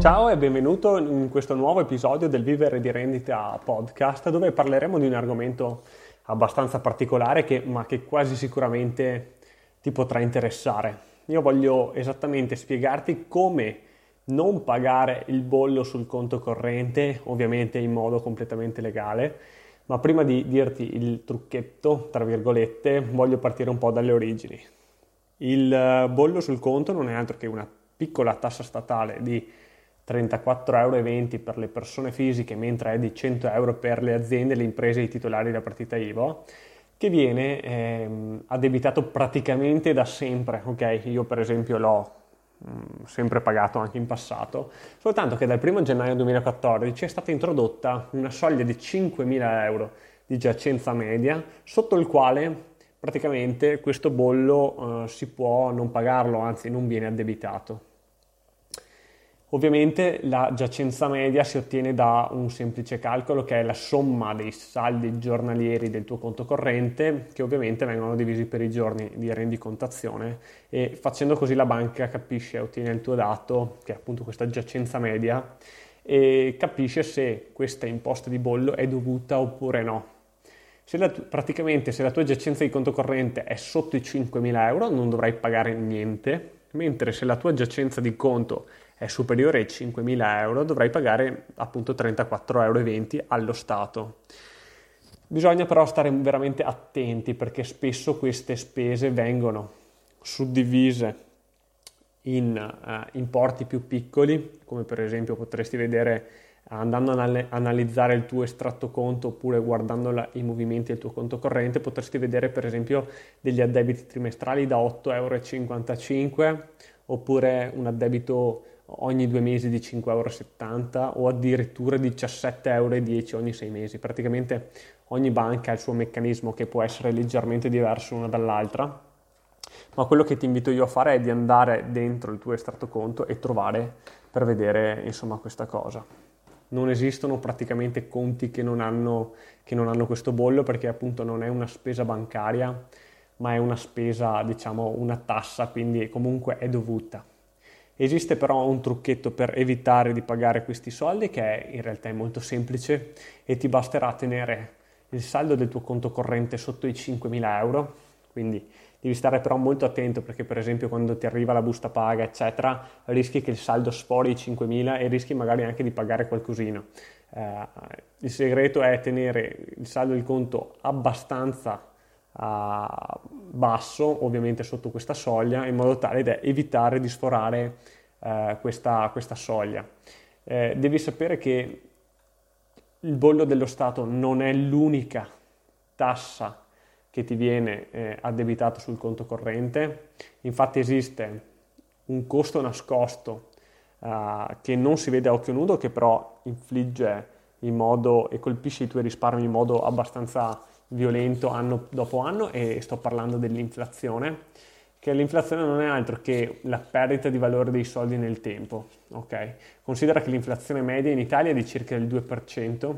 Ciao e benvenuto in questo nuovo episodio del Vivere di Rendita podcast dove parleremo di un argomento abbastanza particolare che, ma che quasi sicuramente ti potrà interessare. Io voglio esattamente spiegarti come non pagare il bollo sul conto corrente, ovviamente in modo completamente legale, ma prima di dirti il trucchetto, tra virgolette, voglio partire un po' dalle origini. Il eh, bollo sul conto non è altro che una piccola tassa statale di 34,20 euro per le persone fisiche, mentre è di 100 euro per le aziende, le imprese e i titolari della partita IVA, che viene ehm, addebitato praticamente da sempre. Ok, io per esempio l'ho mm, sempre pagato anche in passato, soltanto che dal 1 gennaio 2014 è stata introdotta una soglia di 5.000 euro di giacenza media, sotto il quale praticamente questo bollo eh, si può non pagarlo, anzi non viene addebitato. Ovviamente la giacenza media si ottiene da un semplice calcolo che è la somma dei saldi giornalieri del tuo conto corrente che ovviamente vengono divisi per i giorni di rendicontazione e facendo così la banca capisce, ottiene il tuo dato che è appunto questa giacenza media e capisce se questa imposta di bollo è dovuta oppure no. Se la, praticamente se la tua giacenza di conto corrente è sotto i 5.000 euro non dovrai pagare niente, mentre se la tua giacenza di conto è superiore ai 5.000 euro dovrai pagare appunto 34,20 euro allo Stato. Bisogna però stare veramente attenti perché spesso queste spese vengono suddivise in uh, importi più piccoli, come per esempio potresti vedere andando a analizzare il tuo estratto conto oppure guardando la, i movimenti del tuo conto corrente, potresti vedere per esempio degli addebiti trimestrali da 8,55 euro oppure un addebito ogni due mesi di 5,70 euro o addirittura 17,10 euro ogni sei mesi. Praticamente ogni banca ha il suo meccanismo che può essere leggermente diverso una dall'altra, ma quello che ti invito io a fare è di andare dentro il tuo estratto conto e trovare per vedere insomma questa cosa. Non esistono praticamente conti che non hanno, che non hanno questo bollo perché appunto non è una spesa bancaria, ma è una spesa, diciamo, una tassa, quindi comunque è dovuta. Esiste però un trucchetto per evitare di pagare questi soldi che in realtà è molto semplice e ti basterà tenere il saldo del tuo conto corrente sotto i 5.000 euro, quindi devi stare però molto attento perché per esempio quando ti arriva la busta paga eccetera rischi che il saldo sfori i 5.000 e rischi magari anche di pagare qualcosina. Eh, il segreto è tenere il saldo del conto abbastanza basso, ovviamente sotto questa soglia, in modo tale da evitare di sforare uh, questa, questa, soglia. Eh, devi sapere che il bollo dello Stato non è l'unica tassa che ti viene eh, addebitato sul conto corrente, infatti esiste un costo nascosto uh, che non si vede a occhio nudo, che però infligge in modo e colpisce i tuoi risparmi in modo abbastanza violento anno dopo anno e sto parlando dell'inflazione, che l'inflazione non è altro che la perdita di valore dei soldi nel tempo. Okay? Considera che l'inflazione media in Italia è di circa il 2%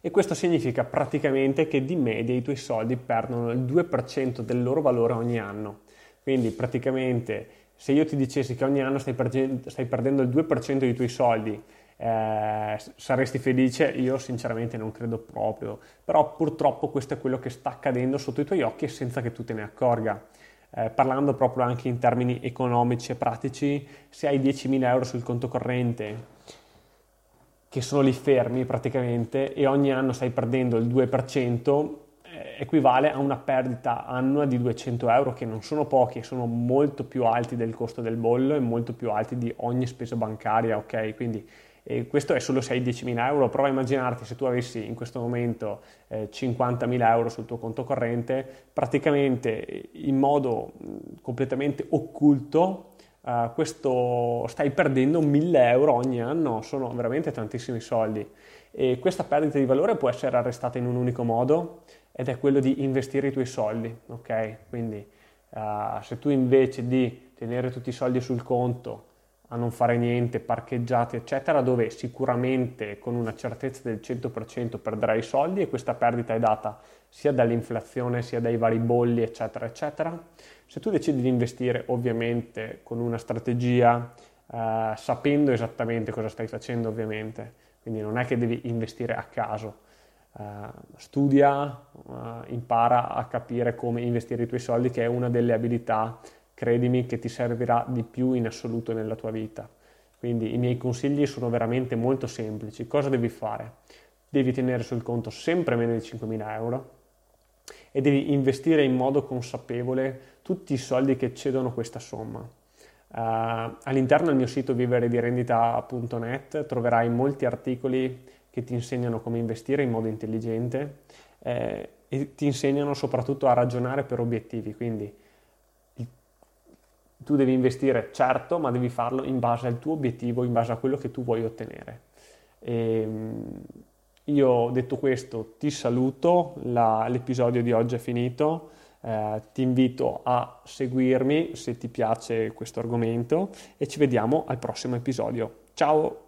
e questo significa praticamente che di media i tuoi soldi perdono il 2% del loro valore ogni anno. Quindi praticamente se io ti dicessi che ogni anno stai, perdendo, stai perdendo il 2% dei tuoi soldi eh, saresti felice? Io sinceramente non credo proprio, però purtroppo questo è quello che sta accadendo sotto i tuoi occhi senza che tu te ne accorga. Eh, parlando proprio anche in termini economici e pratici, se hai 10.000 euro sul conto corrente che sono lì fermi praticamente e ogni anno stai perdendo il 2%, eh, equivale a una perdita annua di 200 euro che non sono pochi, sono molto più alti del costo del bollo e molto più alti di ogni spesa bancaria, ok? Quindi e questo è solo se hai 10.000 euro, prova a immaginarti se tu avessi in questo momento eh, 50.000 euro sul tuo conto corrente, praticamente in modo completamente occulto Uh, questo stai perdendo 1000 euro ogni anno, sono veramente tantissimi soldi. E questa perdita di valore può essere arrestata in un unico modo ed è quello di investire i tuoi soldi, ok? Quindi uh, se tu invece di tenere tutti i soldi sul conto a non fare niente, parcheggiati, eccetera, dove sicuramente con una certezza del 100% perderai i soldi e questa perdita è data sia dall'inflazione sia dai vari bolli, eccetera, eccetera. Se tu decidi di investire ovviamente con una strategia eh, sapendo esattamente cosa stai facendo ovviamente, quindi non è che devi investire a caso. Uh, studia, uh, impara a capire come investire i tuoi soldi, che è una delle abilità, credimi, che ti servirà di più in assoluto nella tua vita. Quindi i miei consigli sono veramente molto semplici. Cosa devi fare? Devi tenere sul conto sempre meno di 5.000 euro e devi investire in modo consapevole tutti i soldi che eccedono questa somma. Uh, all'interno del mio sito viveredirendita.net troverai molti articoli che ti insegnano come investire in modo intelligente eh, e ti insegnano soprattutto a ragionare per obiettivi, quindi tu devi investire certo, ma devi farlo in base al tuo obiettivo, in base a quello che tu vuoi ottenere. E, ehm, io detto questo ti saluto, la, l'episodio di oggi è finito, eh, ti invito a seguirmi se ti piace questo argomento e ci vediamo al prossimo episodio. Ciao!